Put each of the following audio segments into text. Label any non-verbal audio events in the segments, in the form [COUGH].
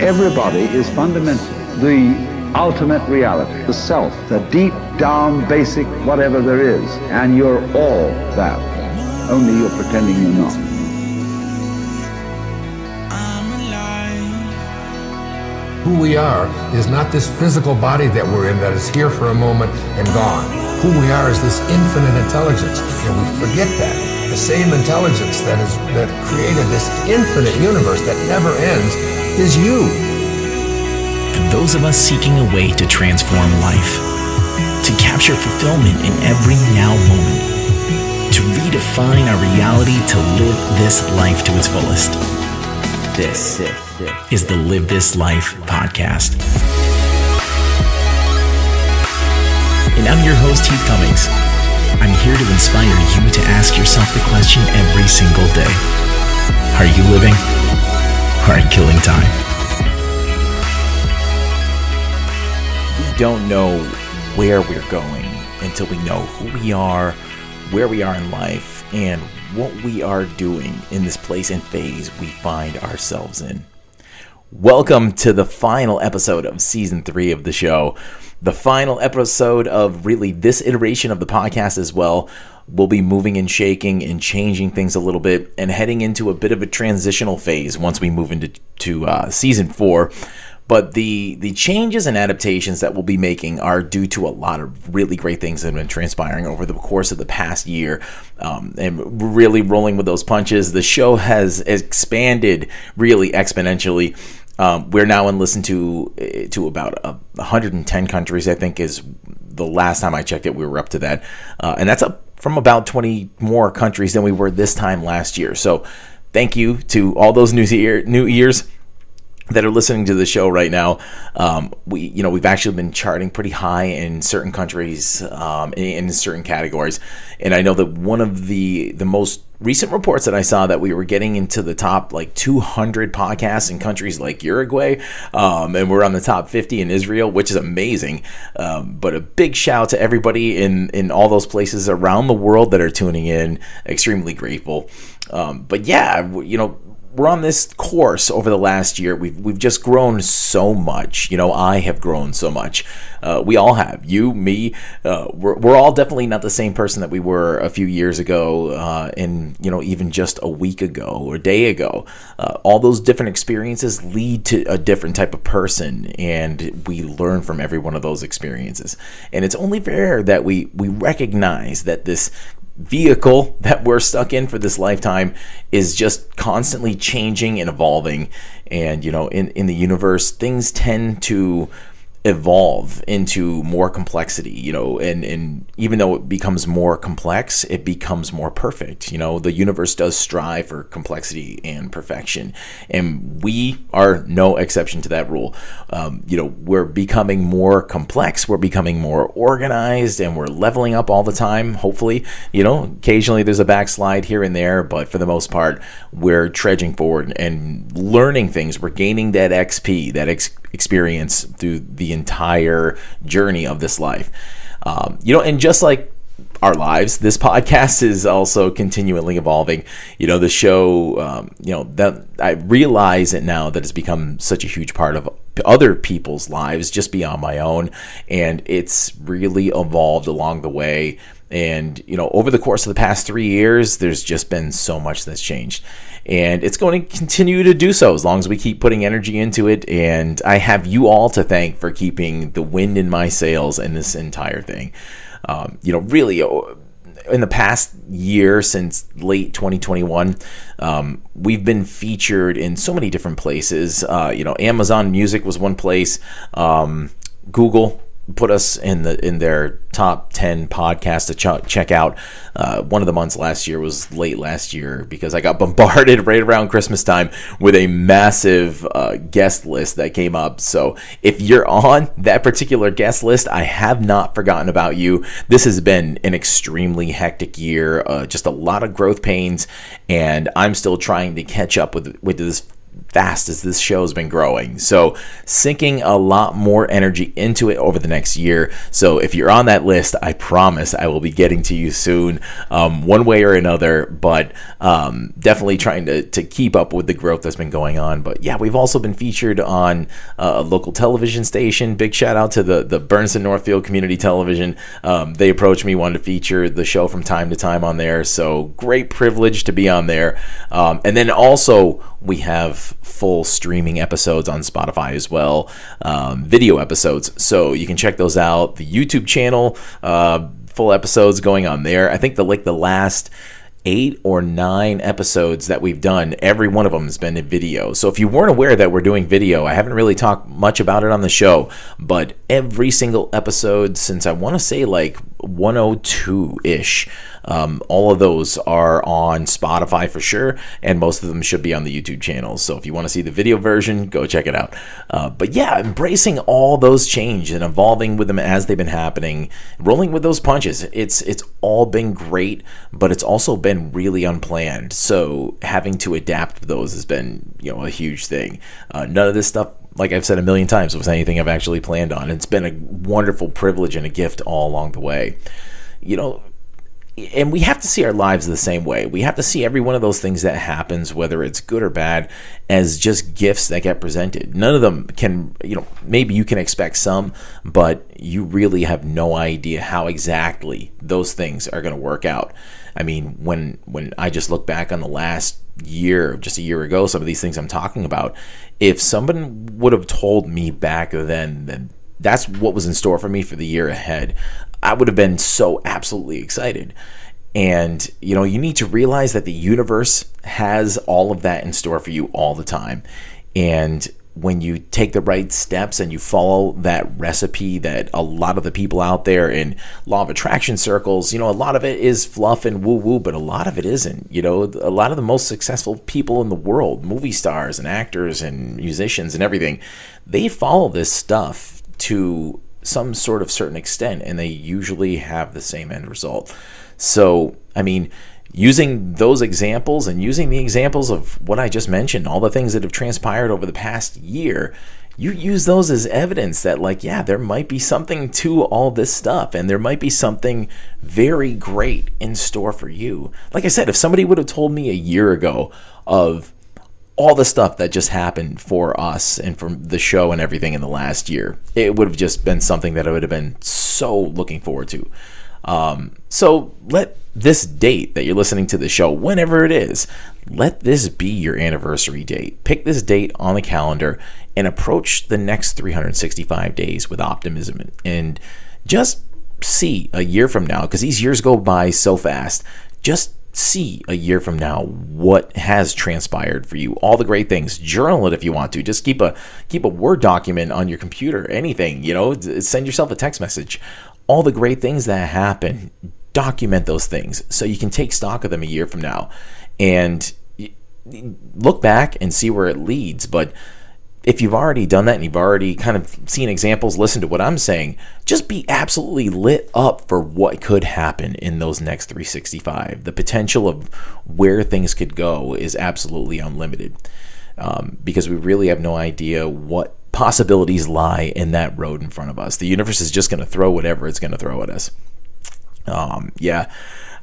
everybody is fundamentally the ultimate reality, the self, the deep down basic whatever there is. And you're all that. Only you're pretending you're not. Who we are is not this physical body that we're in that is here for a moment and gone. Who we are is this infinite intelligence, and we forget that the same intelligence that is that created this infinite universe that never ends is you. For those of us seeking a way to transform life, to capture fulfillment in every now moment, to redefine our reality to live this life to its fullest. This is the Live This Life podcast. And I'm your host, Heath Cummings. I'm here to inspire you to ask yourself the question every single day Are you living are killing time? We don't know where we're going until we know who we are, where we are in life, and what we are doing in this place and phase we find ourselves in. Welcome to the final episode of season three of the show the final episode of really this iteration of the podcast as well. We'll be moving and shaking and changing things a little bit and heading into a bit of a transitional phase once we move into to uh, season four. But the the changes and adaptations that we'll be making are due to a lot of really great things that have been transpiring over the course of the past year, um, and really rolling with those punches. The show has expanded really exponentially um, we're now in listen to eh, to about uh, 110 countries. I think is the last time I checked it. We were up to that, uh, and that's up from about 20 more countries than we were this time last year. So, thank you to all those new ear, new ears that are listening to the show right now, um, we you know we've actually been charting pretty high in certain countries um, in, in, certain categories, and I know that one of the the most recent reports that I saw that we were getting into the top like 200 podcasts in countries like Uruguay, um, and we're on the top 50 in Israel, which is amazing. Um, but a big shout to everybody in in all those places around the world that are tuning in. Extremely grateful. Um, but yeah, you know we're on this course over the last year. We've we've just grown so much. You know, I have grown so much. Uh, we all have. You, me. Uh, we're we're all definitely not the same person that we were a few years ago, uh, and you know, even just a week ago or a day ago. Uh, all those different experiences lead to a different type of person, and we learn from every one of those experiences. And it's only fair that we we recognize that this vehicle that we're stuck in for this lifetime is just constantly changing and evolving. And you know in in the universe things tend to evolve into more complexity you know and and even though it becomes more complex it becomes more perfect. You know the universe does strive for complexity and perfection. And we are no exception to that rule. Um, you know we're becoming more complex we're becoming more organized and we're leveling up all the time hopefully. You know occasionally there's a backslide here and there but for the most part we're trudging forward and learning things. We're gaining that xp that ex- experience through the entire journey of this life. Um, you know, and just like our lives, this podcast is also continually evolving. You know, the show, um, you know, that I realize it now that it's become such a huge part of other people's lives just beyond my own. And it's really evolved along the way. And, you know, over the course of the past three years, there's just been so much that's changed and it's going to continue to do so as long as we keep putting energy into it. And I have you all to thank for keeping the wind in my sails in this entire thing. Um, you know, really uh, in the past year since late 2021 um, we've been featured in so many different places uh, you know amazon music was one place um, google put us in the in their top 10 podcasts to ch- check out. Uh, one of the months last year was late last year because i got [LAUGHS] bombarded right around christmas time with a massive uh, guest list that came up. So if you're on that particular guest list i have not forgotten about you. This has been an extremely hectic year uh, just a lot of growth pains and i'm still trying to catch up with with this fast as this show has been growing. So, sinking a lot more energy into it over the next year. So, if you're on that list, I promise I will be getting to you soon, um, one way or another. But um, definitely trying to, to keep up with the growth that's been going on. But yeah, we've also been featured on uh, a local television station. Big shout out to the, the Bernston Northfield Community Television. Um, they approached me, wanted to feature the show from time to time on there. So, great privilege to be on there. Um, and then also, we have full streaming episodes on Spotify as well, um, video episodes. So you can check those out. The YouTube channel, uh, full episodes going on there. I think the like the last eight or nine episodes that we've done, every one of them has been in video. So if you weren't aware that we're doing video, I haven't really talked much about it on the show, but every single episode since I want to say like 102 ish um, all of those are on Spotify for sure, and most of them should be on the YouTube channels. So if you want to see the video version, go check it out. Uh, but yeah, embracing all those change and evolving with them as they've been happening, rolling with those punches. It's it's all been great, but it's also been really unplanned. So having to adapt those has been you know a huge thing. Uh, none of this stuff like I've said a million times, was anything I've actually planned on. It's been a wonderful privilege and a gift all along the way. You know, and we have to see our lives the same way. We have to see every one of those things that happens, whether it's good or bad, as just gifts that get presented. None of them can, you know, maybe you can expect some, but you really have no idea how exactly those things are going to work out. I mean, when when I just look back on the last year, just a year ago, some of these things I'm talking about, if someone would have told me back then that that's what was in store for me for the year ahead. I would have been so absolutely excited. And, you know, you need to realize that the universe has all of that in store for you all the time. And when you take the right steps and you follow that recipe that a lot of the people out there in law of attraction circles, you know, a lot of it is fluff and woo woo, but a lot of it isn't. You know, a lot of the most successful people in the world, movie stars and actors and musicians and everything, they follow this stuff to some sort of certain extent, and they usually have the same end result. So, I mean, using those examples and using the examples of what I just mentioned, all the things that have transpired over the past year, you use those as evidence that, like, yeah, there might be something to all this stuff, and there might be something very great in store for you. Like I said, if somebody would have told me a year ago of all the stuff that just happened for us and for the show and everything in the last year. It would have just been something that I would have been so looking forward to. Um, so let this date that you're listening to the show, whenever it is, let this be your anniversary date. Pick this date on the calendar and approach the next 365 days with optimism and just see a year from now, because these years go by so fast. Just see a year from now what has transpired for you. All the great things. Journal it if you want to. Just keep a keep a word document on your computer anything you know? Send yourself a text message all the great things that happen document those things so you can take stock of them a year from now. And look back and see where it leads. But if you've already done that and you've already kind of seen examples, listen to what I'm saying, just be absolutely lit up for what could happen in those next 365. The potential of where things could go is absolutely unlimited. Um, because we really have no idea what possibilities lie in that road in front of us. The universe is just going to throw whatever it's going to throw at us. Um, yeah.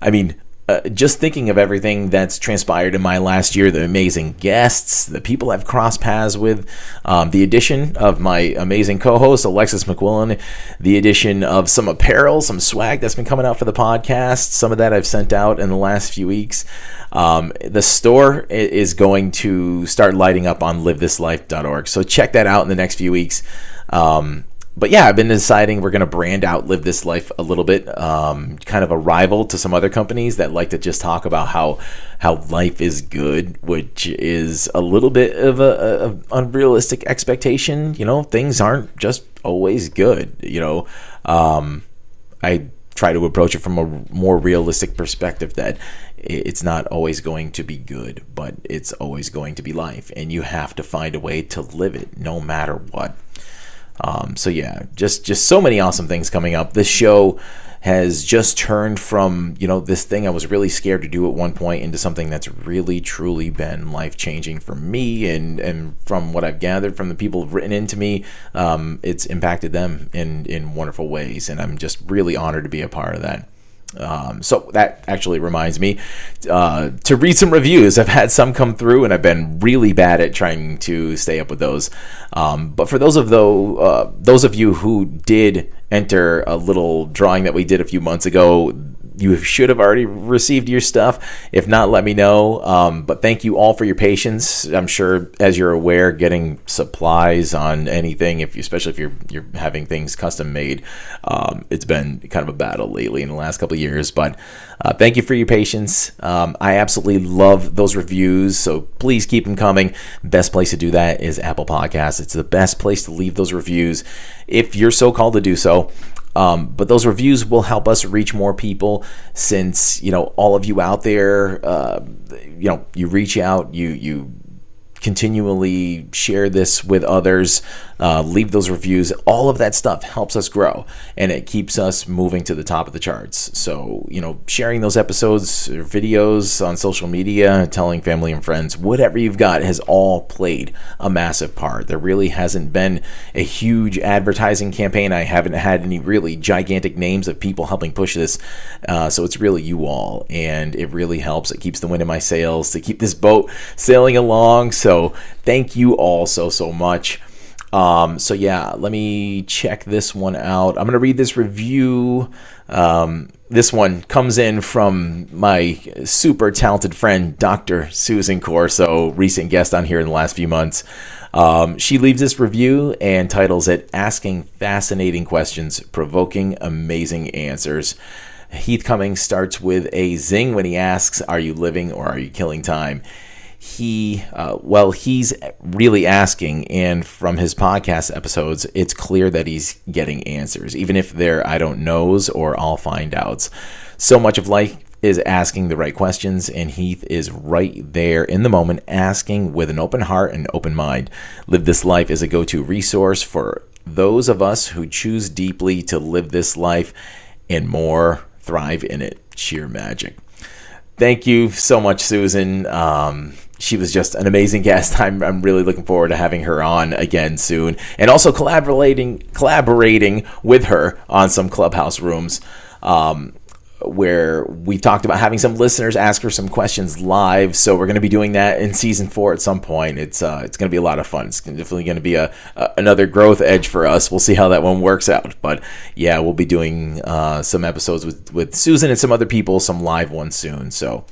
I mean, uh, just thinking of everything that's transpired in my last year, the amazing guests, the people I've crossed paths with, um, the addition of my amazing co host, Alexis McQuillan, the addition of some apparel, some swag that's been coming out for the podcast. Some of that I've sent out in the last few weeks. Um, the store is going to start lighting up on livethislife.org. So check that out in the next few weeks. Um, but yeah, I've been deciding we're going to brand out Live This Life a little bit, um, kind of a rival to some other companies that like to just talk about how how life is good, which is a little bit of a, a unrealistic expectation. You know, things aren't just always good. You know, um, I try to approach it from a more realistic perspective that it's not always going to be good, but it's always going to be life, and you have to find a way to live it no matter what. Um, so yeah, just just so many awesome things coming up. This show has just turned from, you know, this thing I was really scared to do at one point into something that's really truly been life changing for me. And, and from what I've gathered from the people who've written into me, um, it's impacted them in, in wonderful ways. And I'm just really honored to be a part of that. Um, so that actually reminds me uh, to read some reviews. [LAUGHS] I've had some come through, and I've been really bad at trying to stay up with those. Um, but for those of though uh, those of you who did enter a little drawing that we did a few months ago, you should have already received your stuff. If not, let me know. Um, but thank you all for your patience. I'm sure, as you're aware, getting supplies on anything, if you, especially if you're you're having things custom made, um, it's been kind of a battle lately in the last couple of years. But uh, thank you for your patience. Um, I absolutely love those reviews, so please keep them coming. Best place to do that is Apple Podcasts. It's the best place to leave those reviews if you're so called to do so. Um, but those reviews will help us reach more people since you know all of you out there, uh, you know, you reach out, you you continually share this with others, uh, leave those reviews. All of that stuff helps us grow and it keeps us moving to the top of the charts. So, you know, sharing those episodes or videos on social media, telling family and friends, whatever you've got has all played a massive part. There really hasn't been a huge advertising campaign. I haven't had any really gigantic names of people helping push this. Uh, so it's really you all. And it really helps. It keeps the wind in my sails to keep this boat sailing along. So, thank you all so, so much. Um, so yeah, let me check this one out. I'm to read this review. Um, this one comes in from my super talented friend, Dr. Susan Corso, recent guest on here in the last few months. Um, she leaves this review and titles it Asking Fascinating Questions, Provoking Amazing Answers. Heath Cummings starts with a zing when he asks, Are you living or are you killing time? He uh, well he's really asking and from his podcast episodes it's clear that he's getting answers even if they're i don't knows or i'll find outs. So much of life is asking the right questions and heath is right there in the moment asking with an open heart and open mind. Live this life is a go-to resource for those of us who choose deeply to live this life and more thrive in it. Sheer magic. Thank you so much susan. Um, she was just an amazing guest. [LAUGHS] I'm, I'm really looking forward to having her on again soon, and also collaborating collaborating with her on some clubhouse rooms. Um, where we talked about having some listeners ask her some questions live. So we're going to be doing that in season four at some point. It's uh, it's going to be a lot of fun. It's definitely going to be a, a, another growth edge for us. We'll see how that one works out. But yeah, we'll be doing uh, some episodes with with Susan and some other people, some live ones soon. So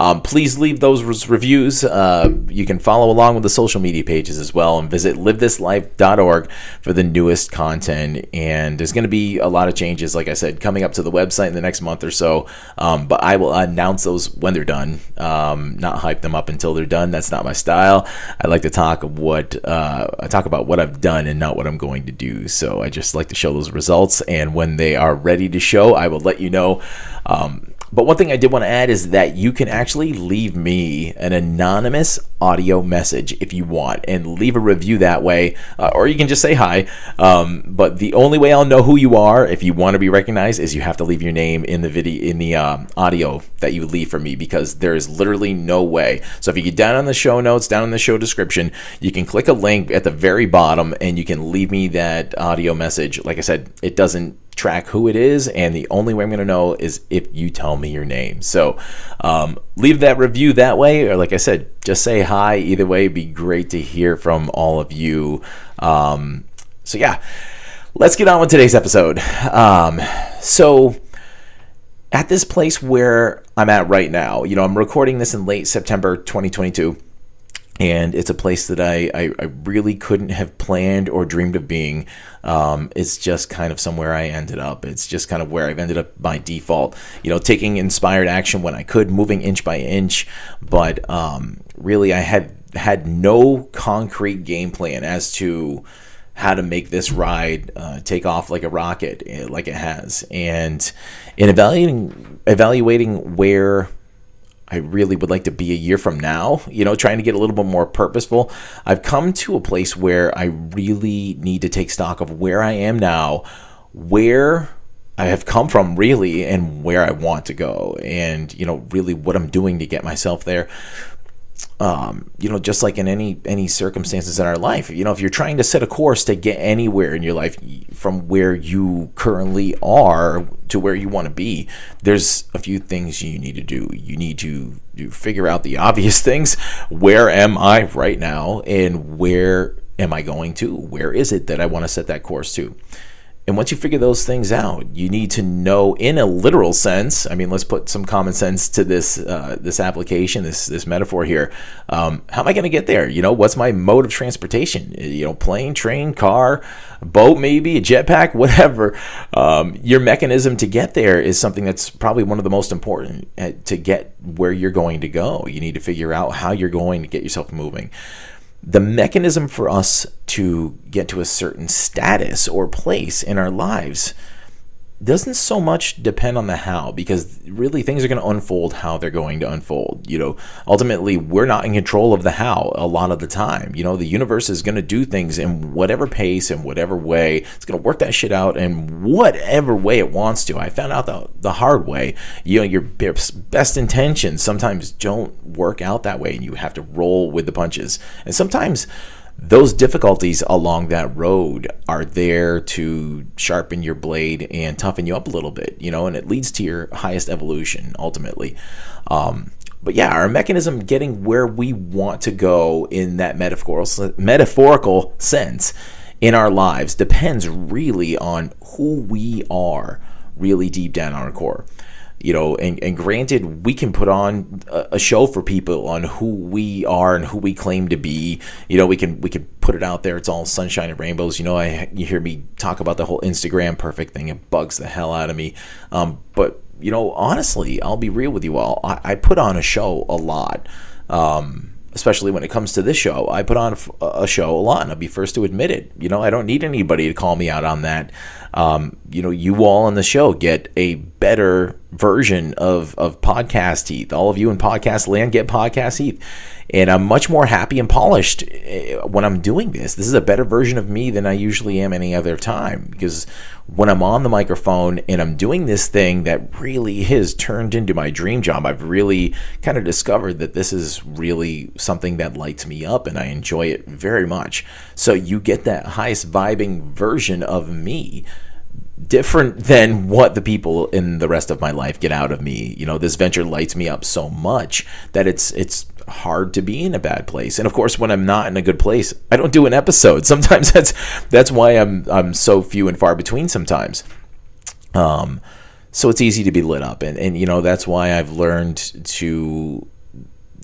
um, please leave those reviews. Uh, you can follow along with the social media pages as well, and visit livethislife.org for the newest content. And there's going to be a lot of changes, like I said, coming up to the website in the next month or so. Um, but I will announce those when they're done, um, not hype them up until they're done. That's not my style. I like to talk what uh, I talk about what I've done and not what I'm going to do. So I just like to show those results, and when they are ready to show, I will let you know. Um, but one thing I did want to add is that you can actually leave me an anonymous audio message if you want and leave a review that way, uh, or you can just say hi. Um, but the only way I'll know who you are if you want to be recognized is you have to leave your name in the video in the um, audio that you leave for me because there is literally no way. So if you get down on the show notes, down in the show description, you can click a link at the very bottom and you can leave me that audio message. Like I said, it doesn't track who it is, and the only way I'm going to know is if you tell me your name. So um, leave that review that way, or like I said, just say hi. Either way, be great to hear from all of you. Um, so yeah, let's get on with today's episode. Um, so at this place where I'm at right now, you know, I'm recording this in late September 2022 and it's a place that I, I, I, really couldn't have planned or dreamed of being. Um, it's just kind of somewhere I ended up. It's just kind of where I've ended up by default. You know, taking inspired action when I could, moving inch by inch, but um, really I had had no concrete game plan as to how to make this ride uh, take off like a rocket, eh, like it has, and in evaluating evaluating where I really would like to be a year from now, you know, trying to get a little bit more purposeful. I've come to a place where I really need to take stock of where I am now, where I have come from really and where I want to go and you know really what I'm doing to get myself there um, you know, just like in any any circumstances in our life, you know, if you're trying to set a course to get anywhere in your life from where you currently are to where you want to be, there's a few things you need to do. You need to, to figure out the [LAUGHS] obvious things. Where am I right now, and where am I going to? Where is it that I want to set that course to? And once you figure those things out, you need to know, in a literal sense. I mean, let's put some common sense to this uh, this application, this this metaphor here. Um, how am I going to get there? You know, what's my mode of transportation? You know, plane, train, car, boat, maybe a jetpack, [LAUGHS] whatever. Um, your mechanism to get there is something that's probably one of the most important uh, to get where you're going to go. You need to figure out how you're going to get yourself moving the mechanism for us to get to a certain status or place in our lives doesn't so much depend on the how because really things are going to unfold how they're going to unfold you know? Ultimately we're not in control of the how a lot of the time you know? The universe is going to do things in whatever pace and whatever way. It's going to work that shit out in whatever way it wants to. I found out the, the hard way. You know your best intentions sometimes don't work out that way and you have to roll with the punches. And sometimes those difficulties along that road are there to sharpen your blade and toughen you up a little bit, you know, and it leads to your highest evolution ultimately. Um, but yeah, our mechanism getting where we want to go in that metaphorical metaphorical sense in our lives depends really on who we are really deep down on our core you know and, and granted we can put on a, show for people on who we are and who we claim to be. You know we can we can put it out there. It's all sunshine and rainbows. You know i you hear me talk about the whole instagram perfect thing. It bugs the hell out of me. Um, but you know honestly i'll be real with you all. I, I put on a show a lot. Um, especially when it comes to this show. I put on a show a lot, and I'll be first to admit it. You know, I don't need anybody to call me out on that. Um, you know, you all on the show get a better version of of podcast Heath. All of you in podcast land get podcast Heath and I'm much more happy and polished eh, when I'm doing this. This is a better version of me than I usually am any other time because when I'm on the microphone and I'm doing this thing that really has turned into my dream job, I've really kind of discovered that this is really something that lights me up and I enjoy it very much. So you get that highest vibing version of me different than what the people in the rest of my life get out of me. You know, this venture lights me up so much that it's it's hard to be in a bad place. And of course, when I'm not in a good place, I don't do an episode. [LAUGHS] Sometimes that's that's why I'm I'm so few and far between sometimes. Um so it's easy to be lit up and and you know, that's why I've learned to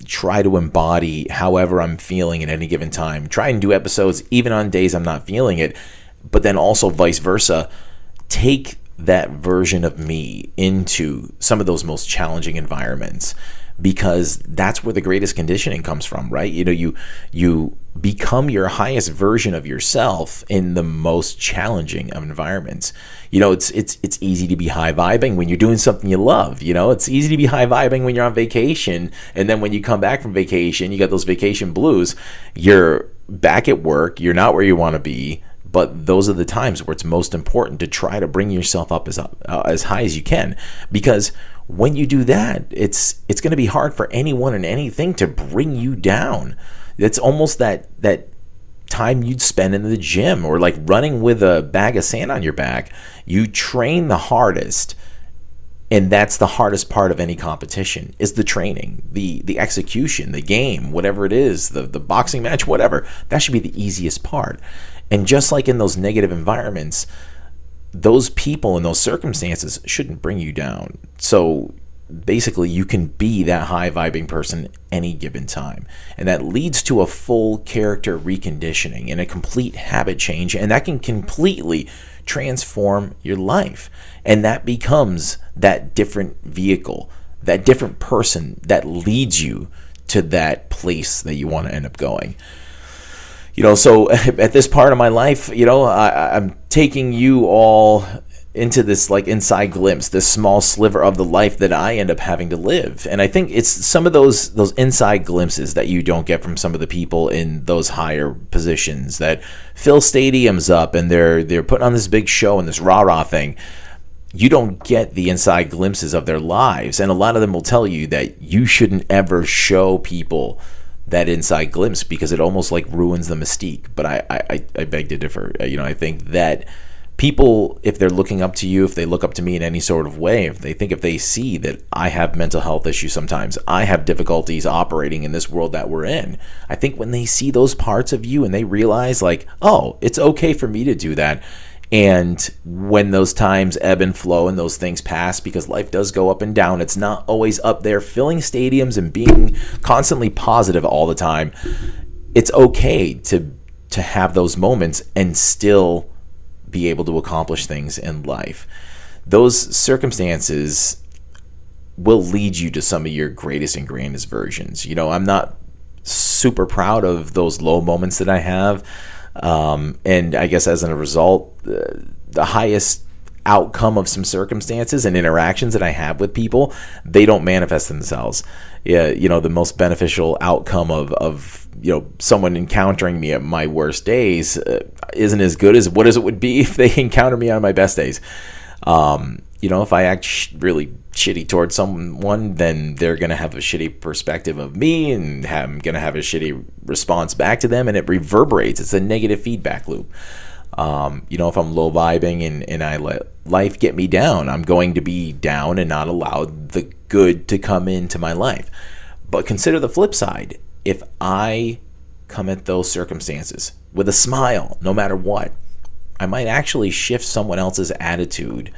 try to embody however I'm feeling at any given time. Try and do episodes even on days I'm not feeling it, but then also vice versa take that version of me into some of those most challenging environments because that's where the greatest conditioning comes from right? You know you you become your highest version of yourself in the most challenging of environments. You know it's it's it's easy to be high vibing when you're doing something you love you know? It's easy to be high vibing when you're on vacation and then when you come back from vacation you got those vacation blues you're back at work you're not where you want to be but those are the times where it's most important to try to bring yourself up as up, uh, as high as you can because when you do that it's it's going to be hard for anyone and anything to bring you down. It's almost that that time you'd spend in the gym or like running with a bag of sand on your back. You train the hardest and that's the hardest part of any competition is the training the the execution the game whatever it is the the boxing match whatever. That should be the easiest part. And just like in those negative environments, those people and those circumstances shouldn't bring you down. So basically, you can be that high vibing person any given time. And that leads to a full character reconditioning and a complete habit change. And that can completely transform your life. And that becomes that different vehicle, that different person that leads you to that place that you want to end up going you know, so [LAUGHS] at this part of my life, you know, I, I'm taking you all into this like inside glimpse, this small sliver of the life that I end up having to live. And I think it's some of those those inside glimpses that you don't get from some of the people in those higher positions that fill stadiums up and they're they're putting on this big show and this rah rah thing. you don't get the inside glimpses of their lives. And a lot of them will tell you that you shouldn't ever show people that inside glimpse because it almost like ruins the mystique. But I, I, I beg to differ. Uh, you know, I think that people, if they're looking up to you, if they look up to me in any sort of way, if they think if they see that I have mental health issues sometimes, I have difficulties operating in this world that we're in, I think when they see those parts of you and they realize, like, oh, it's okay for me to do that. And when those times ebb and flow and those things pass, because life does go up and down, it's not always up there filling stadiums and being constantly positive all the time. It's okay to to have those moments and still be able to accomplish things in life. Those circumstances will lead you to some of your greatest and grandest versions. You know, I'm not super proud of those low moments that I have. Um, and I guess as a result, the, the highest outcome of some circumstances and interactions that I have with people, they don't manifest themselves. Yeah, you know, the most beneficial outcome of, of you know someone encountering me at my worst days uh, isn't as good as what as it would be [LAUGHS] if they encounter me on my best days. Um, you know, if I act really shitty towards someone, then they're gonna have a shitty perspective of me, and I'm gonna have a shitty response back to them, and it reverberates. It's a negative feedback loop. Um, you know, if I'm low vibing and, and I let life get me down, I'm going to be down and not allow the good to come into my life. But consider the flip side. If I come at those circumstances with a smile, no matter what, I might actually shift someone else's attitude,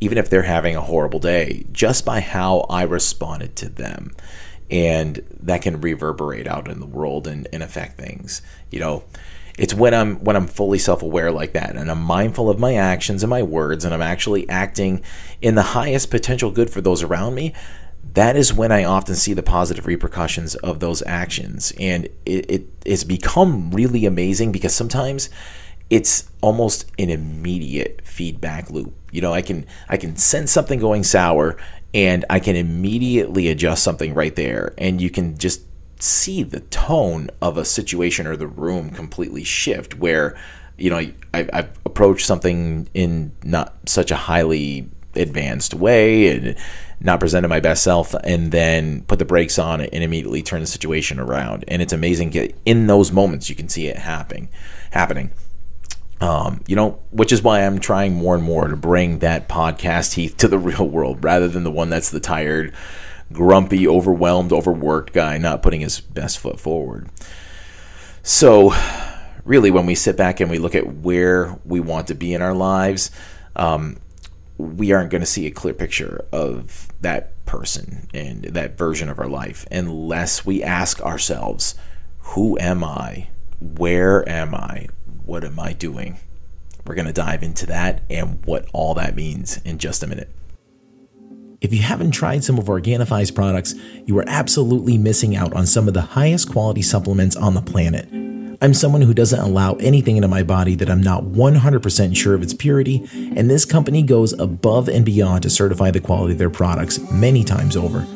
even if they're having a horrible day, just by how I responded to them. And that can reverberate out in the world and, and affect things. You know, it's when I'm when I'm fully self-aware like that and I'm mindful of my actions and my words and I'm actually acting in the highest potential good for those around me. That is when I often see the positive repercussions of those actions. And it, it it's become really amazing because sometimes it's almost an immediate feedback loop. You know, I can I can sense something going sour and I can immediately adjust something right there. And you can just see the tone of a situation or the room completely shift where you know I, I've something in not such a highly advanced way and not presented my best self and then put the brakes on and immediately turn the situation around and it's amazing in those moments you can see it happening happening um, you know, which is why I'm trying more and more to bring that podcast Heath to the [LAUGHS] real world rather than the one that's the tired, grumpy, overwhelmed, overworked guy not putting his best foot forward. So, really, when we sit back and we look at where we want to be in our lives, um, we aren't going to see a clear picture of that person and that version of our life unless we ask ourselves, Who am I? Where am I? What am I doing? We're going to dive into that and what all that means in just a minute. If you haven't tried some of Organifi's products, you are absolutely missing out on some of the highest quality supplements on the planet. I'm someone who doesn't allow anything into my body that I'm not 100% sure of its purity, and this company goes above and beyond to certify the quality of their products many times over.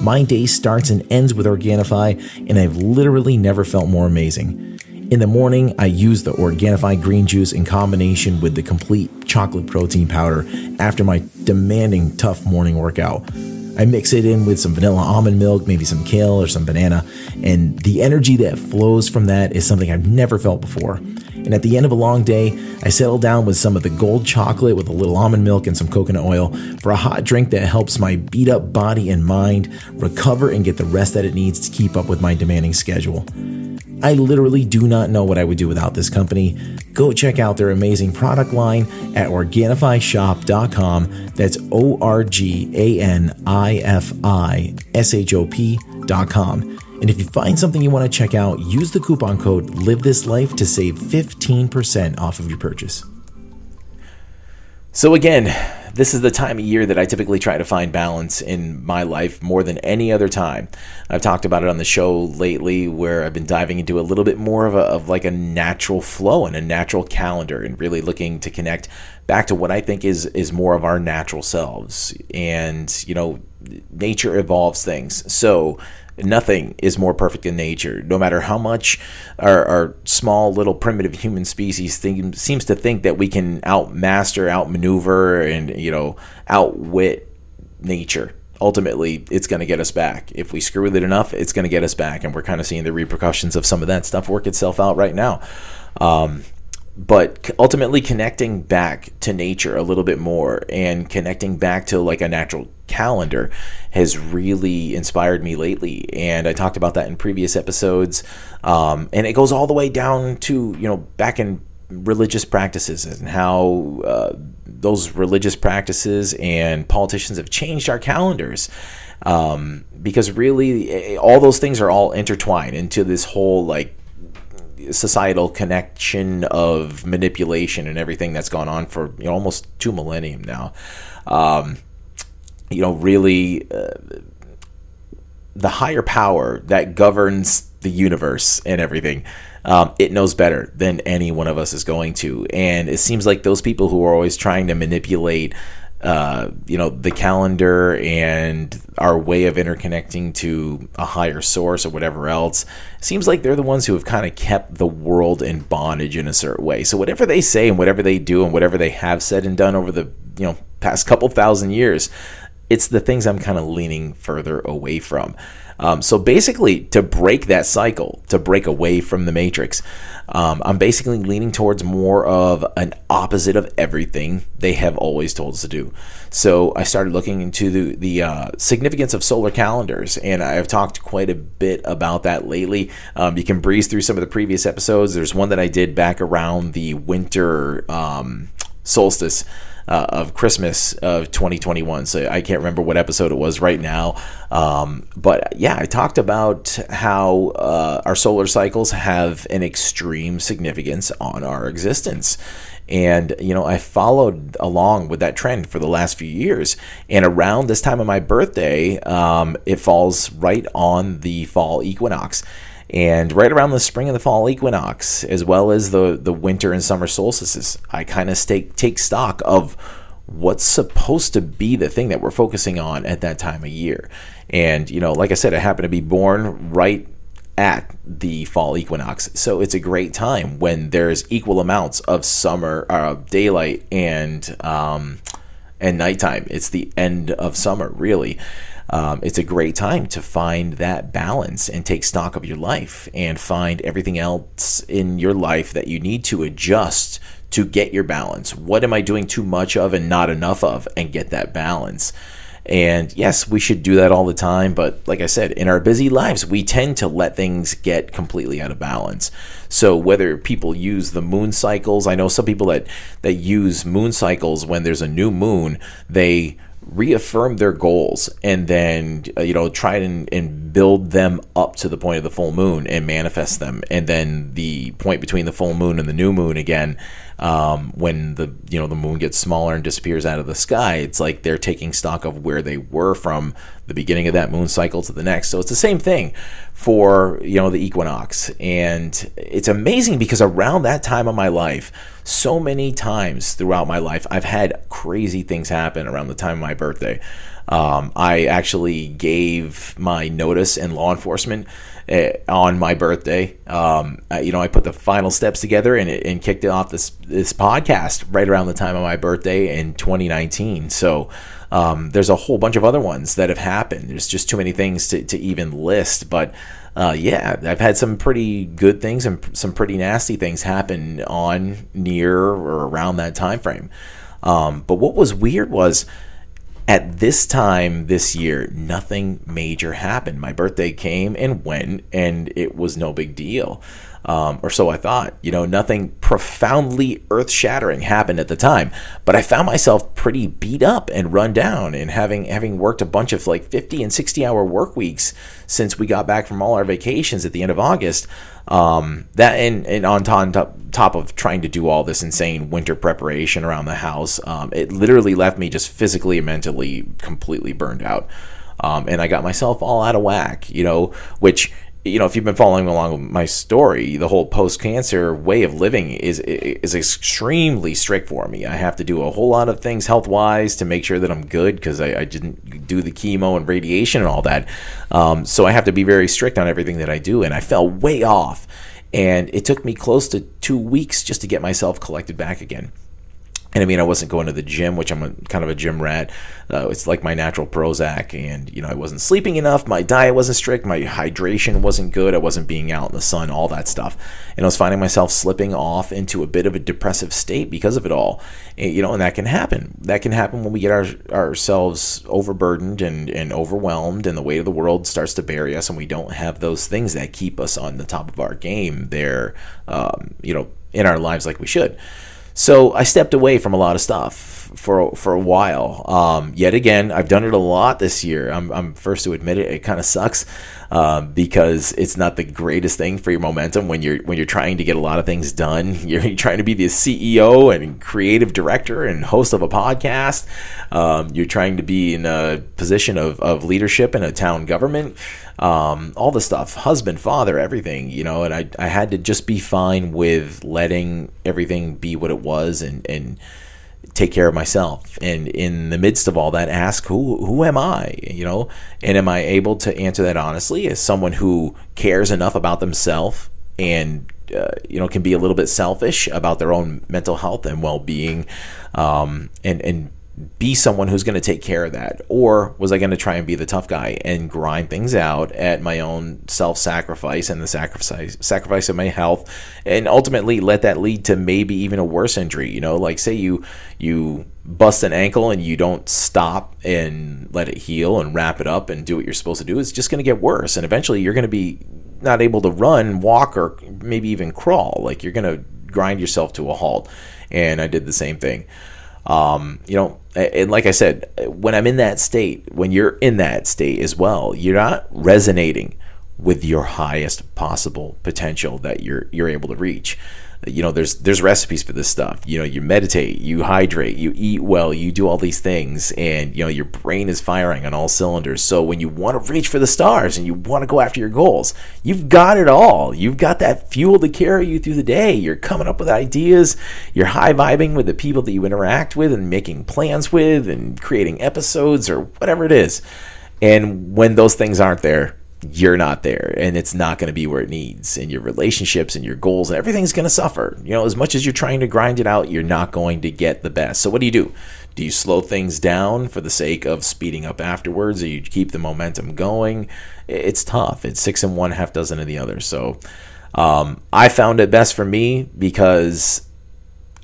My day starts and ends with Organifi, and I've literally never felt more amazing. In the morning, I use the Organifi green juice in combination with the complete chocolate protein powder after my demanding tough morning workout. I mix it in with some vanilla almond milk, maybe some kale or some banana, and the energy that flows from that is something I've never felt before. And at the end of a long day, I settle down with some of the gold chocolate with a little almond milk and some coconut oil for a hot drink that helps my beat up body and mind recover and get the rest that it needs to keep up with my demanding schedule. I literally do not know what I would do without this company. Go check out their amazing product line at OrganifiShop.com. That's O R G A N I F I S H O P.com. And if you find something you want to check out, use the coupon code Live This Life to save 15% off of your purchase. So, again, this is the time of year that I typically try to find balance in my life more than any other time. I've talked about it on the show lately where I've been diving into a little bit more of, a, of like a natural flow and a natural calendar and really looking to connect back to what I think is is more of our natural selves. And, you know, nature evolves things. So, nothing is more perfect in nature. No matter how much our, our small little primitive human species think, seems to think that we can outmaster, outmaneuver, and you know outwit nature. Ultimately, it's going to get us back. If we screw with it enough, it's going to get us back, and we're kind of seeing the repercussions of some of that stuff work itself out right now. Um, but ultimately connecting back to nature a little bit more and connecting back to like a natural calendar has really inspired me lately. And i talked about that in previous episodes. Um, and it goes all the way down to you know back in religious practices and how uh, those religious practices and politicians have changed our calendars. Um, because really eh, all those things are all intertwined into this whole like societal connection of manipulation and everything that's gone on for you know, almost two millennium now. Um, you know, really, uh, the higher power that governs the universe and everything. Um, it knows better than any one of us is going to. And it seems like those people who are always trying to manipulate uh, you know the calendar and our way of interconnecting to a higher source or whatever else seems like they're the ones who have kind of kept the world in bondage in a certain way. So whatever they say and whatever they do and whatever they have said and done over the you know past couple thousand years it's the things i'm kind of leaning further away from um, so basically, to break that cycle, to break away from the matrix, um, I'm basically leaning towards more of an opposite of everything they have always told us to do. So I started looking into the, the uh, significance of solar calendars, and I've talked quite a bit about that lately. Um, you can breeze through some of the previous episodes. There's one that I did back around the winter um, solstice uh, of Christmas of 2021. So I can't remember what episode it was right now. Um, but yeah, I talked about how uh, our solar cycles have an extreme significance on our existence. And, you know, I followed along with that trend for the last few years. And around this time of my birthday, um, it falls right on the fall equinox. And right around the spring and the fall equinox, as well as the, the winter and summer solstices, I kind of take, take stock of what's supposed to be the thing that we're focusing on at that time of year. And, you know, like I said, I happen to be born right at the fall equinox. So it's a great time when there's equal amounts of summer, uh, daylight, and um, and nighttime. It's the end of summer, really um, it's a great time to find that balance and take stock of your life and find everything else in your life that you need to adjust to get your balance. What am I doing too much of and not enough of and get that balance? And yes, we should do that all the time. But like I said, in our busy lives, we tend to let things get completely out of balance. So whether people use the moon cycles, I know some people that, that use moon cycles when there's a new moon, they reaffirm their goals and then uh, you know try and, and build them up to the point of the full moon and manifest them. And then the point between the full moon and the new moon again um, when the you know the moon gets smaller and disappears out of the sky it's like they're taking stock of where they were from the beginning of that moon cycle to the next. So it's the same thing for you know the equinox. And it's amazing because around that time of my life so many times throughout my life i've had crazy things happen around the time of my birthday. Um, i actually gave my notice in law enforcement on my birthday. Um, you know, I put the final steps together and, and kicked it off this this podcast right around the time of my birthday in 2019. So um, there's a whole bunch of other ones that have happened. There's just too many things to, to even list, but. Uh, yeah, I've had some pretty good things and some pretty nasty things happen on near or around that time frame. Um, but what was weird was at this time this year, nothing major happened. My birthday came and went, and it was no big deal. Um, or so I thought. You know, nothing profoundly earth shattering happened at the time, but I found myself pretty beat up and run down, and having having worked a bunch of like 50 and 60 hour work weeks since we got back from all our vacations at the end of August. Um, that and, and on top, top of trying to do all this insane winter preparation around the house, um, it literally left me just physically and mentally completely burned out. Um, and I got myself all out of whack, you know, which you know, if you've been following along with my story, the whole post-cancer way of living is is extremely strict for me. I have to do a whole lot of things health-wise to make sure that I'm good because I, I, didn't do the chemo and radiation and all that. Um, so I have to be very strict on everything that I do, and I fell way off. And it took me close to two weeks just to get myself collected back again. And I mean, I wasn't going to the gym, which I'm a, kind of a gym rat. Uh, it's like my natural Prozac, and you know, I wasn't sleeping enough. My diet wasn't strict. My hydration wasn't good. I wasn't being out in the sun, all that stuff. And I was finding myself slipping off into a bit of a depressive state because of it all. And, you know, and that can happen. That can happen when we get our, ourselves overburdened and, and overwhelmed, and the weight of the world starts to bury us, and we don't have those things that keep us on the top of our game there, um, you know, in our lives like we should. So I stepped away from a lot of stuff for for a while. Um, yet again, I've done it a lot this year. I'm, I'm first to admit it. It kind of sucks um, because it's not the greatest thing for your momentum when you're when you're trying to get a lot of things done. [LAUGHS] You're, trying to be the CEO and creative director and host of a podcast. Um, you're trying to be in a position of, of leadership in a town government um, all the stuff, husband, father, everything, you know, and I, I had to just be fine with letting everything be what it was and, and take care of myself. And in the midst of all that, ask who, who am I, you know, and am I able to answer that honestly as someone who cares enough about themselves and uh, you know can be a little bit selfish about their own mental health and well-being um, and and be someone who's going to take care of that? Or was I going to try and be the tough guy and grind things out at my own self sacrifice and the sacrifice sacrifice of my health and ultimately let that lead to maybe even a worse injury? You know, like say you you bust an ankle and you don't stop and let it heal and wrap it up and do what you're supposed to do, it's just going to get worse. And eventually you're going to be not able to run, walk, or maybe even crawl. Like you're going to grind yourself to a halt. And I did the same thing. Um, you know, and like I said, when I'm in that state, when you're in that state as well, you're not resonating with your highest possible potential that you're you're able to reach you know there's there's recipes for this stuff. You know you meditate you hydrate you eat well you do all these things and you know your brain is firing on all cylinders. So when you want to reach for the stars and you want to go after your goals you've got it all. You've got that fuel to carry you through the day. You're coming up with ideas. You're high vibing with the people that you interact with and making plans with and creating episodes or whatever it is. And when those things aren't there you're not there and it's not going to be where it needs and your relationships and your goals and everything's going to suffer. You know as much as you're trying to grind it out you're not going to get the best. So what do you do? Do you slow things down for the sake of speeding up afterwards or you keep the momentum going? It's tough. It's six and one half dozen of the other. So um, i found it best for me because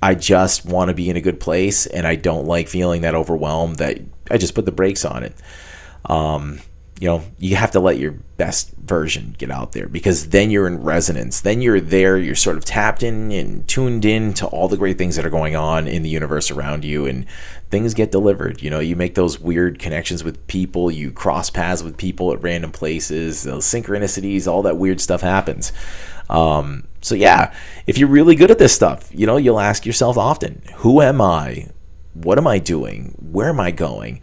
i just want to be in a good place and i don't like feeling that overwhelmed that i just put the brakes on it. Um, you know you have to let your best version get out there because then you're in resonance. Then you're there you're sort of tapped in and tuned in to all the great things that are going on in the universe around you and things get delivered. You know you make those weird connections with people you cross paths with people at random places those synchronicities all that weird stuff happens. Um, so yeah if you're really good at this stuff you know you'll ask yourself often who am i? What am i doing? Where am i going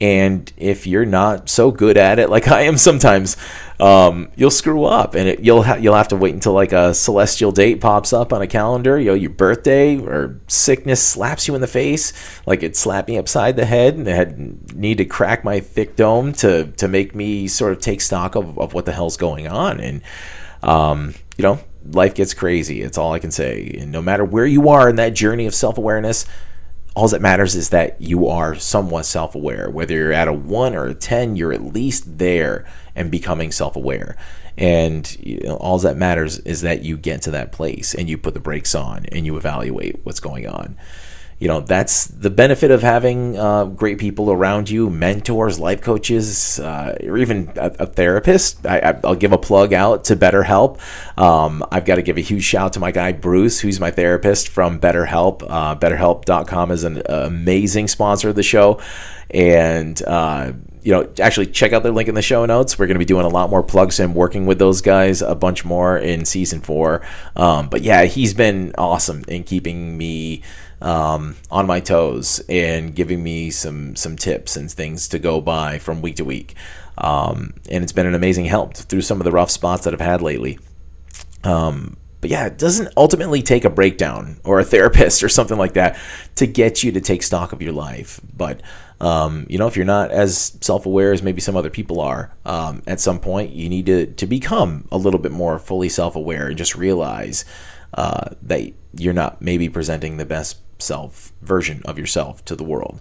and if you're not so good at it [LAUGHS] like I am sometimes, um, you'll screw up, and it, you'll ha- you'll have to wait until like a celestial date pops up on a calendar, you know, your birthday or sickness slaps you in the face, like it slapped me upside the head, and I had need to crack my thick dome to to make me sort of take stock of, of what the hell's going on, and um, you know, life gets crazy. It's all I can say, and no matter where you are in that journey of self awareness all that matters is that you are somewhat self aware. Whether you're at a one or a 10, you're at least there and becoming self aware. And you know, all that matters is that you get to that place and you put the brakes on and you evaluate what's going on you know that's the benefit of having uh, great people around you mentors life coaches uh, or even a, a therapist I, will give a plug out to betterhelp um, i've got to give a huge shout out to my guy bruce who's my therapist from betterhelp uh, betterhelp.com is an amazing sponsor of the show and uh, you know, actually check out their link in the show notes. We're going to be doing a lot more plugs and working with those guys a bunch more in season four. Um, but yeah, he's been awesome in keeping me um, on my toes and giving me some some tips and things to go by from week to week. Um, and it's been an amazing help through some of the rough spots that I've had lately. Um, but yeah, it doesn't ultimately take a breakdown or a therapist [LAUGHS] or something like that to get you to take stock of your life. But um, you know, if you're not as self-aware as maybe some other people are, um, at some point you need to to become a little bit more fully self-aware and just realize uh, that you're not maybe presenting the best self version of yourself to the world.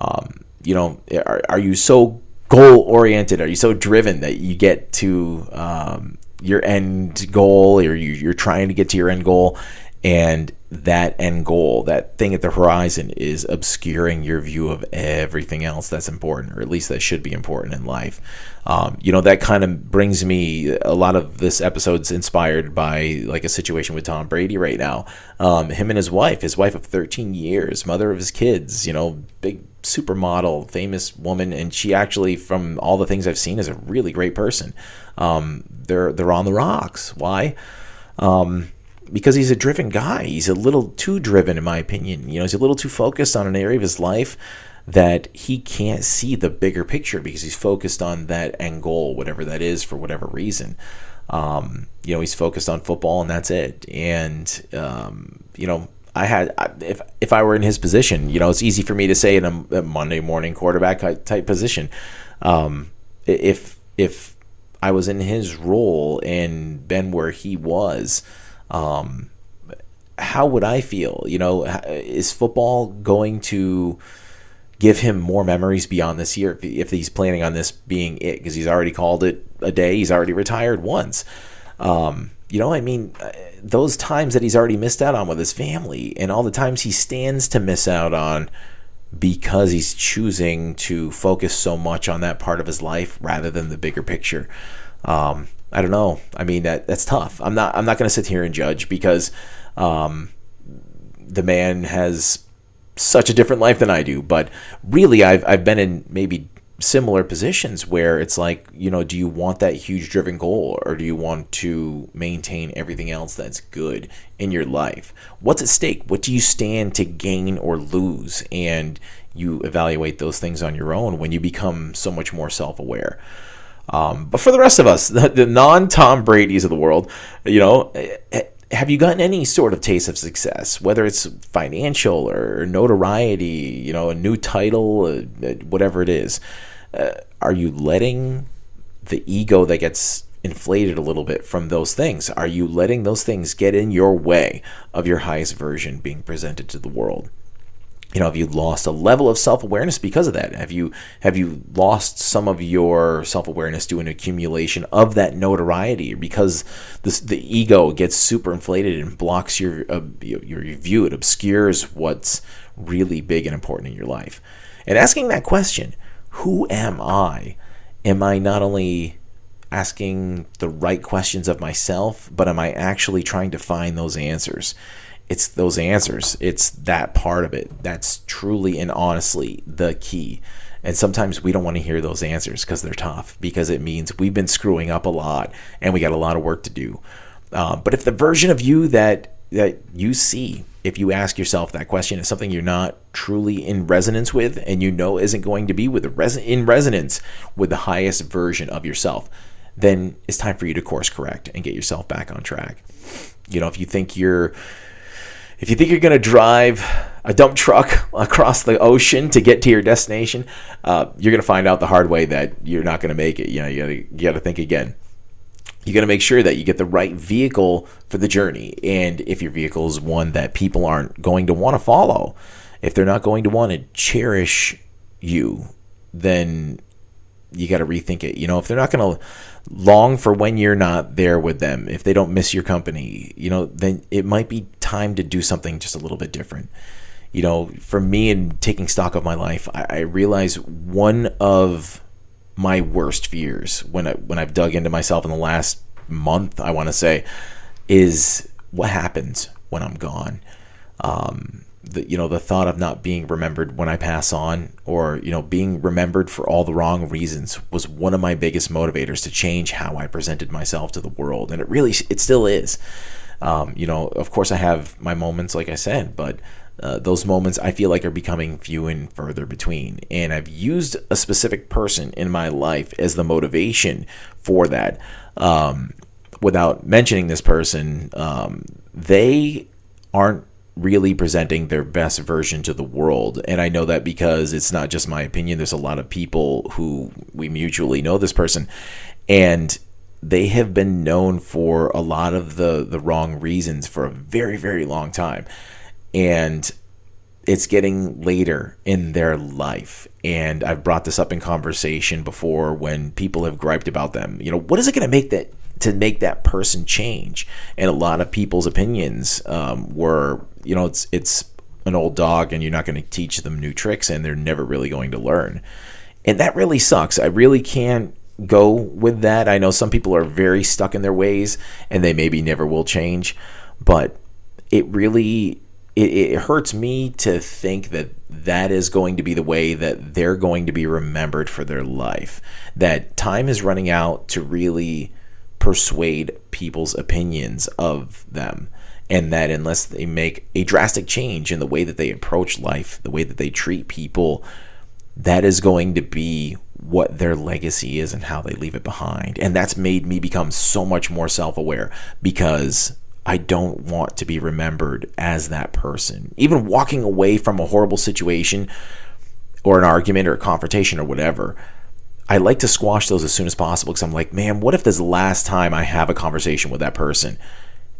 Um, you know, are, are you so goal oriented? Are you so driven that you get to um, your end goal or you, you're trying to get to your end goal and that end goal, that thing at the horizon, is obscuring your view of everything else that's important, or at least that should be important in life. Um, you know, that kind of brings me a lot of this episode's inspired by like a situation with Tom Brady right now. Um, him and his wife, his wife of 13 years, mother of his kids, you know, big supermodel, famous woman, and she actually, from all the things I've seen, is a really great person. Um, they're they're on the rocks. Why? Um, because he's a driven guy. He's a little too driven, in my opinion. You know, he's a little too focused on an area of his life that he can't see the bigger picture because he's focused on that end goal, whatever that is, for whatever reason. Um, you know, he's focused on football and that's it. And um, you know, I had if if I were in his position, you know, it's easy for me to say in a, a Monday morning quarterback type position. Um, if if I was in his role and been where he was, um, how would I feel? You know, is football going to give him more memories beyond this year if he's planning on this being it? Because he's already called it a day. He's already retired once. Um, you know, I mean, uh, those times that he's already missed out on with his family, and all the times he stands to miss out on because he's choosing to focus so much on that part of his life rather than the bigger picture. Um, I don't know. I mean that that's tough. I'm not I'm not going to sit here and judge because um, the man has such a different life than I do. But really, I've I've been in maybe similar positions where it's like you know, do you want that huge driven goal or do you want to maintain everything else that's good in your life? What's at stake? What do you stand to gain or lose? And you evaluate those things on your own when you become so much more self aware. Um, but for the rest of us, [LAUGHS] the, the non Tom Brady's of the world, you know, eh, eh, have you gotten any sort of taste of success, whether it's financial or notoriety, you know, a new title, uh, uh, whatever it is? Uh, are you letting the ego that gets inflated a little bit from those things? Are you letting those things get in your way of your highest version being presented to the world? You know have you lost a level of self-awareness because of that? Have you have you lost some of your self-awareness due an accumulation of that notoriety? Because this, the ego gets super inflated and blocks your, uh, your view. It obscures what's really big and important in your life. And asking that question who am i? Am i not only asking the right questions of myself but am i actually trying to find those answers it's those answers. It's that part of it that's truly and honestly the key. And sometimes we don't want to hear those answers because they're tough, because it means we've been screwing up a lot and we got a lot of work to do. Uh, but if the version of you that that you see, if you ask yourself that question, is something you're not truly in resonance with, and you know isn't going to be with the res- in resonance with the highest version of yourself, then it's time for you to course correct and get yourself back on track. You know, if you think you're if you think you're going to drive a dump truck [LAUGHS] across the ocean to get to your destination, uh, you're going to find out the hard way that you're not going to make it. You know, you got to think again. You got to make sure that you get the right vehicle for the journey, and if your vehicle is one that people aren't going to want to follow, if they're not going to want to cherish you, then you got to rethink it. You know, if they're not going to long for when you're not there with them, if they don't miss your company, you know, then it might be time to do something just a little bit different. You know, for me in taking stock of my life, I, I realize one of my worst fears when I when I've dug into myself in the last month, I want to say, is what happens when I'm gone. Um, the you know the thought of not being remembered when I pass on or you know being remembered for all the wrong reasons was one of my biggest motivators to change how I presented myself to the world and it really it still is um, you know of course I have my moments like I said but uh, those moments I feel like are becoming few and further between. And I've used a specific person in my life as the motivation for that. Um, without mentioning this person, um, they aren't really presenting their best version to the world. And I know that because it's not just my opinion, there's a lot of people who we mutually know this person. And they have been known for a lot of the, the wrong reasons for a very, very long time. And it's getting later in their life. And I've brought this up in conversation before when people have griped about them. You know, what is it going to make that to make that person change? And a lot of people's opinions um, were, you know, it's it's an old dog, and you're not going to teach them new tricks, and they're never really going to learn. And that really sucks. I really can't go with that. I know some people are very stuck in their ways, and they maybe never will change, but it really it, it hurts me to think that that is going to be the way that they're going to be remembered for their life. That time is running out to really persuade people's opinions of them. And that unless they make a drastic change in the way that they approach life, the way that they treat people, that is going to be what their legacy is and how they leave it behind. And that's made me become so much more self aware because I don't want to be remembered as that person. Even walking away from a horrible situation or an argument or a confrontation or whatever, I like to squash those as soon as possible because I'm like, man, what if this last time I have a conversation with that person?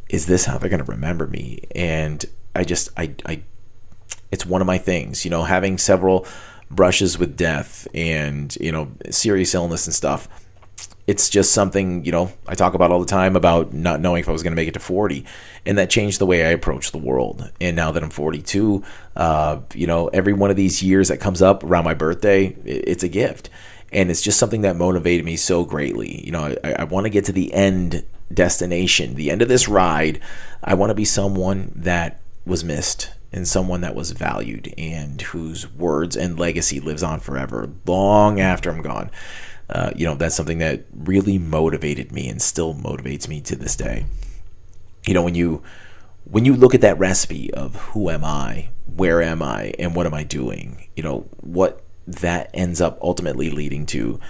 Is this how they're going to remember me? And I just, I, I, it's one of my things, you know, having several brushes with death and, you know, serious illness and stuff it's just something you know I talk about all the time about not knowing if I was going to make it to 40, and that changed the way I approach the world. And now that I'm 42, uh, you know, every one of these years that comes up around my birthday, it's a gift, and it's just something that motivated me so greatly. You know, I, I want to get to the end destination, the end of this ride. I want to be someone that was missed and someone that was valued and whose words and legacy lives on forever, long after I'm gone. Uh, you know, that's something that really motivated me and still motivates me to this day. You know, when you when you look at that recipe of who am I, where am I, and what am I doing, you know, what that ends up ultimately leading to,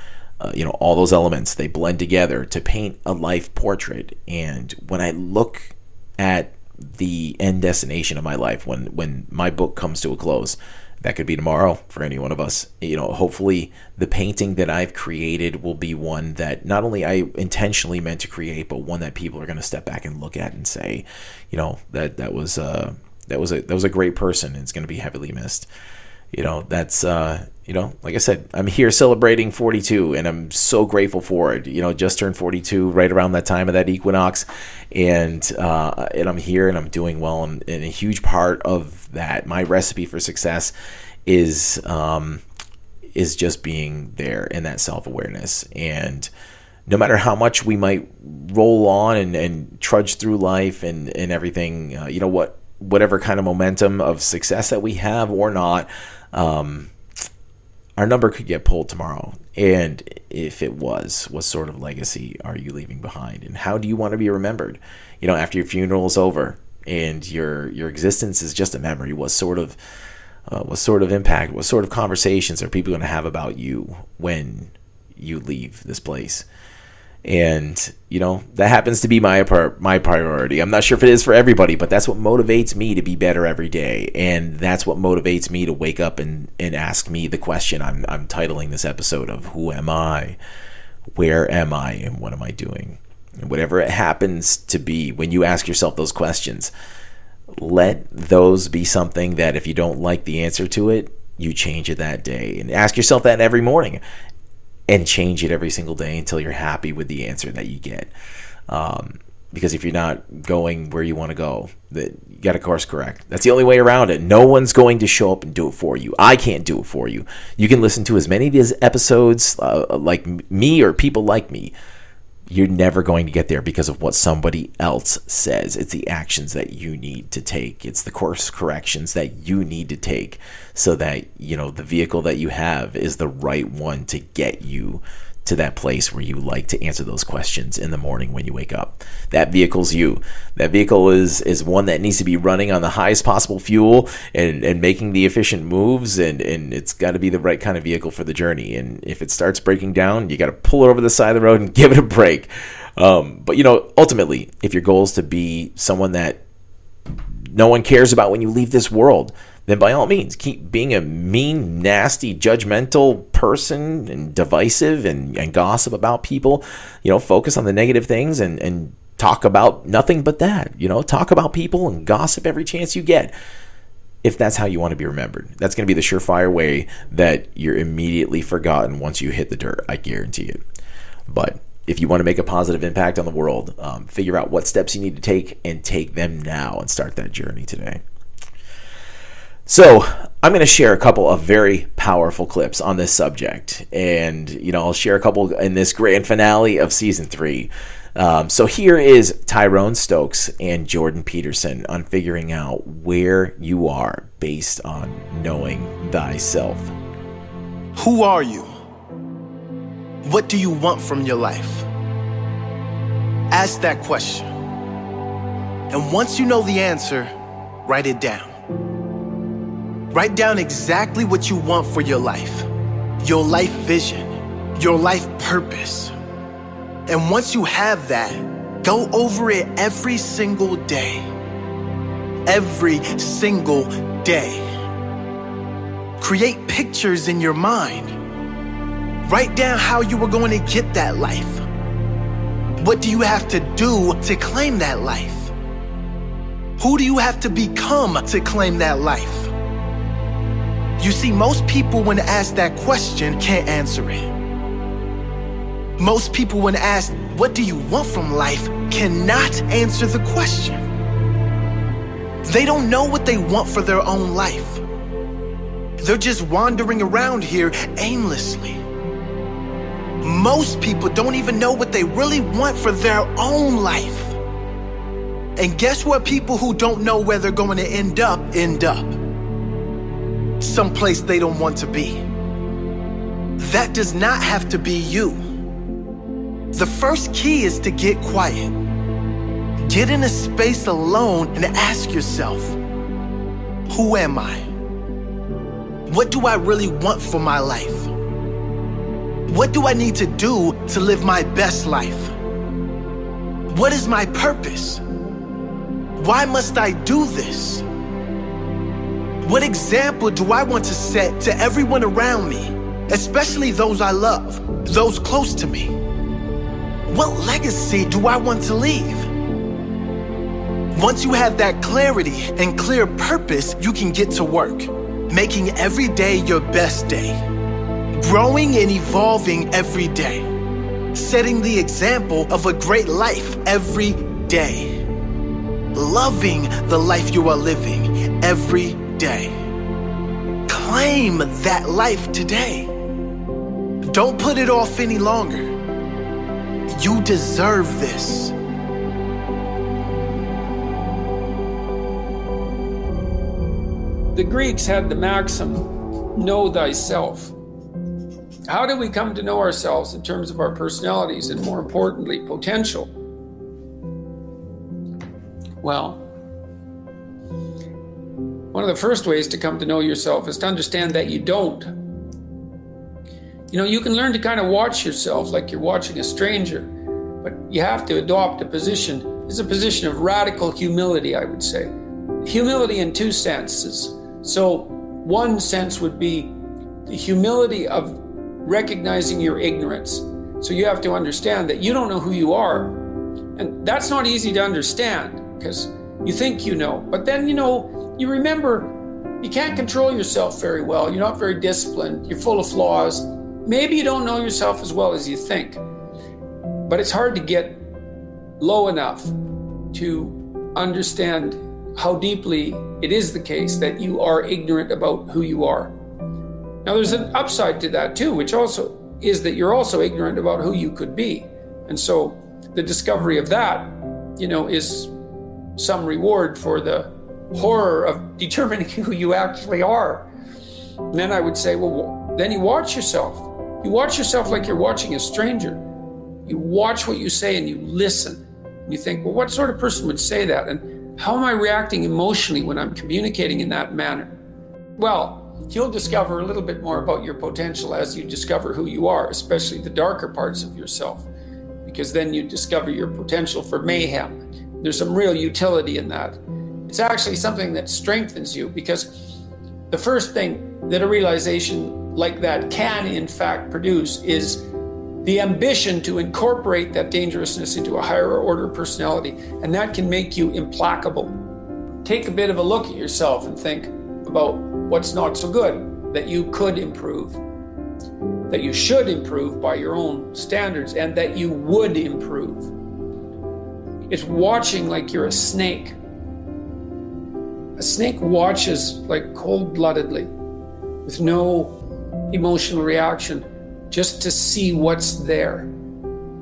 uh, you know, all those elements they blend together to paint a life portrait. And when I look at the end destination of my life, when when my book comes to a close, that could be tomorrow for any one of us. You know, hopefully the painting that I've created will be one that not only I intentionally meant to create, but one that people are going to step back and look at and say, you know, that that was uh, that was a that was a great person. And it's going to be heavily missed. You know, that's uh, you know, like I said, I'm here celebrating 42, and I'm so grateful for it. You know, just turned 42 right around that time of that equinox, and uh, and I'm here and I'm doing well. And, and a huge part of that, my recipe for success, is um, is just being there in that self awareness. And no matter how much we might roll on and, and trudge through life and and everything, uh, you know what, whatever kind of momentum of success that we have or not. Um, our number could get pulled tomorrow. And if it was, what sort of legacy are you leaving behind? And how do you want to be remembered? You know, after your funeral is over and your your existence is just a memory, what sort of uh, what sort of impact, what sort of conversations are people going to have about you when you leave this place? And you know that happens to be my my priority. I'm not sure if it is for everybody, but that's what motivates me to be better every day, and that's what motivates me to wake up and and ask me the question I'm I'm titling this episode of Who am I, where am I, and what am I doing, and whatever it happens to be. When you ask yourself those questions, let those be something that if you don't like the answer to it, you change it that day. And ask yourself that every morning and change it every single day until you're happy with the answer that you get. Um, because if you're not going where you want to go, that you got course correct. That's the only way around it. No one's going to show up and do it for you. I can't do it for you. You can listen to as many of these episodes uh, like me or people like me you're never going to get there because of what somebody else says. It's the actions that you need to take. It's the course corrections that you need to take so that, you know, the vehicle that you have is the right one to get you to that place where you like to answer those questions in the morning when you wake up. That vehicle's you. That vehicle is is one that needs to be running on the highest possible fuel and, and making the efficient moves and, and it's got to be the right kind of vehicle for the journey. And if it starts breaking down, you got to pull it over the side of the road and [LAUGHS] give it a break. Um, but you know, ultimately, if your goal is to be someone that no one cares about when you leave this world, then by all means, keep being a mean, nasty, judgmental person and divisive and, and gossip about people. You know, focus on the negative things and, and talk about nothing but that. You know, talk about people and gossip every chance you get. If that's how you want to be remembered, that's going to be the surefire way that you're immediately forgotten once you hit the dirt. I guarantee it. But if you want to make a positive impact on the world, um, figure out what steps you need to take and take them now and start that journey today. So, I'm going to share a couple of very powerful clips on this subject. And, you know, I'll share a couple in this grand finale of season three. Um, so, here is Tyrone Stokes and Jordan Peterson on figuring out where you are based on knowing thyself. Who are you? What do you want from your life? Ask that question. And once you know the answer, write it down. Write down exactly what you want for your life, your life vision, your life purpose. And once you have that, go over it every single day. Every single day. Create pictures in your mind. Write down how you were going to get that life. What do you have to do to claim that life? Who do you have to become to claim that life? You see, most people, when asked that question, can't answer it. Most people, when asked, What do you want from life, cannot answer the question. They don't know what they want for their own life. They're just wandering around here aimlessly. Most people don't even know what they really want for their own life. And guess what? People who don't know where they're going to end up end up someplace they don't want to be. That does not have to be you. The first key is to get quiet. Get in a space alone and ask yourself, who am I? What do I really want for my life? What do I need to do to live my best life? What is my purpose? Why must I do this? What example do I want to set to everyone around me, especially those I love, those close to me? What legacy do I want to leave? Once you have that clarity and clear purpose, you can get to work, making every day your best day, growing and evolving every day, setting the example of a great life every day, loving the life you are living every day. Claim that life today. Don't put it off any longer. You deserve this. The Greeks had the maxim, know thyself. How do we come to know ourselves in terms of our personalities and, more importantly, potential? Well, one of the first ways to come to know yourself is to understand that you don't. You know, you can learn to kind of watch yourself like you're watching a stranger, but you have to adopt a position. It's a position of radical humility, I would say. Humility in two senses. So, one sense would be the humility of recognizing your ignorance. So, you have to understand that you don't know who you are. And that's not easy to understand because you think you know. But then, you know, you remember you can't control yourself very well. You're not very disciplined. You're full of flaws. Maybe you don't know yourself as well as you think. But it's hard to get low enough to understand how deeply it is the case that you are ignorant about who you are. Now, there's an upside to that too, which also is that you're also ignorant about who you could be. And so the discovery of that, you know, is some reward for the horror of determining [LAUGHS] who you actually are. And then I would say, well, then you watch yourself. You watch yourself like you're watching a stranger. You watch what you say and you listen. And you think, well, what sort of person would say that? And how am I reacting emotionally when I'm communicating in that manner? Well, you'll discover a little bit more about your potential as you discover who you are, especially the darker parts of yourself, because then you discover your potential for mayhem. There's some real utility in that. It's actually something that strengthens you because the first thing that a realization like that can, in fact, produce is the ambition to incorporate that dangerousness into a higher order personality, and that can make you implacable. Take a bit of a look at yourself and think about what's not so good that you could improve, that you should improve by your own standards, and that you would improve. It's watching like you're a snake. A snake watches like cold bloodedly, with no emotional reaction just to see what's there.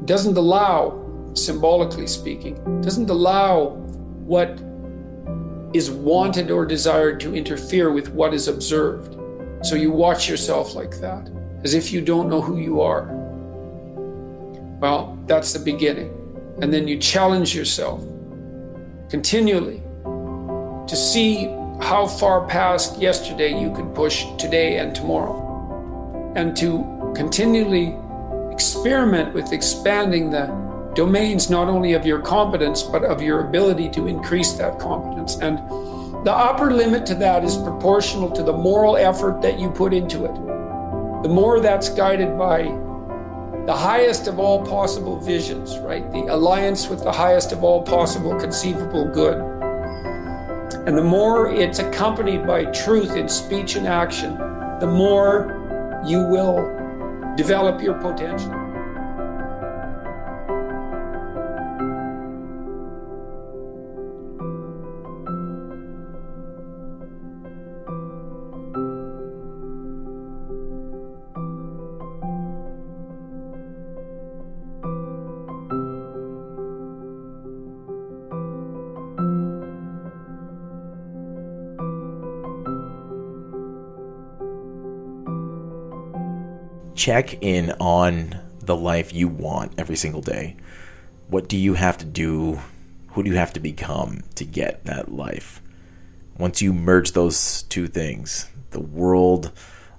Doesn't allow, symbolically speaking, doesn't allow what is wanted or desired to interfere with what is observed. So you watch yourself like that, as if you don't know who you are. Well, that's the beginning. And then you challenge yourself continually to see how far past yesterday you can push today and tomorrow. And to continually experiment with expanding the domains not only of your competence but of your ability to increase that competence. And the upper limit to that is proportional to the moral effort that you put into it. The more that's guided by the highest of all possible visions right? The alliance with the highest of all possible conceivable good and the more it's accompanied by truth in speech and action the more you will develop your potential. Check in on the life you want every single day. What do you have to do? Who do you have to become to get that life? Once you merge those two things, the world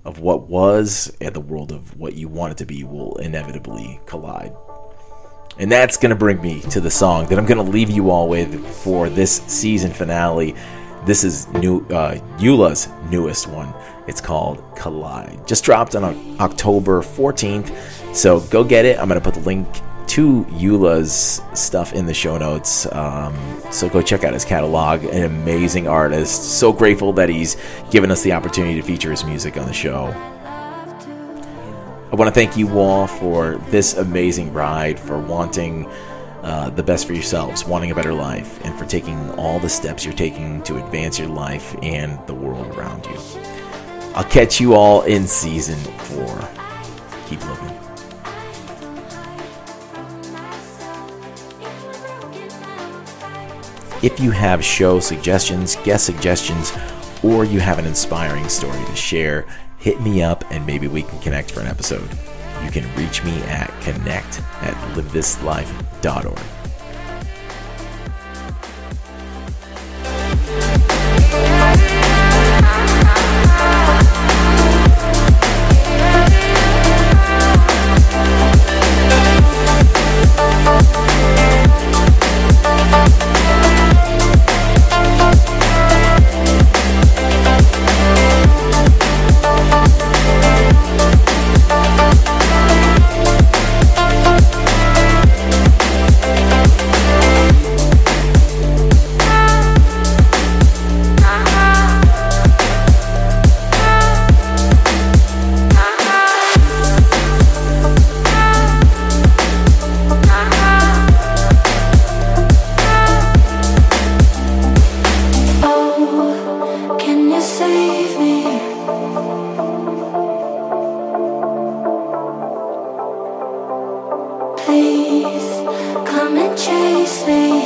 of what was and the world of what you want it to be will inevitably collide. And that's going to bring me to the song that I'm going to leave you all with for this season finale. This is new uh, Eula's newest one. It's called Collide. Just dropped on October 14th. So go get it. I'm going to put the link to Eula's stuff in the show notes. Um, so go check out his catalog. An amazing artist. So grateful that he's given us the opportunity to feature his music on the show. I want to thank you all for this amazing ride, for wanting uh, the best for yourselves, wanting a better life, and for taking all the steps you're taking to advance your life and the world around you. I'll catch you all in season four. Keep living. If you have show suggestions, guest suggestions, or you have an inspiring story to share, hit me up and maybe we can connect for an episode you can reach me at connect at livethislife.org. Thank please come and chase me.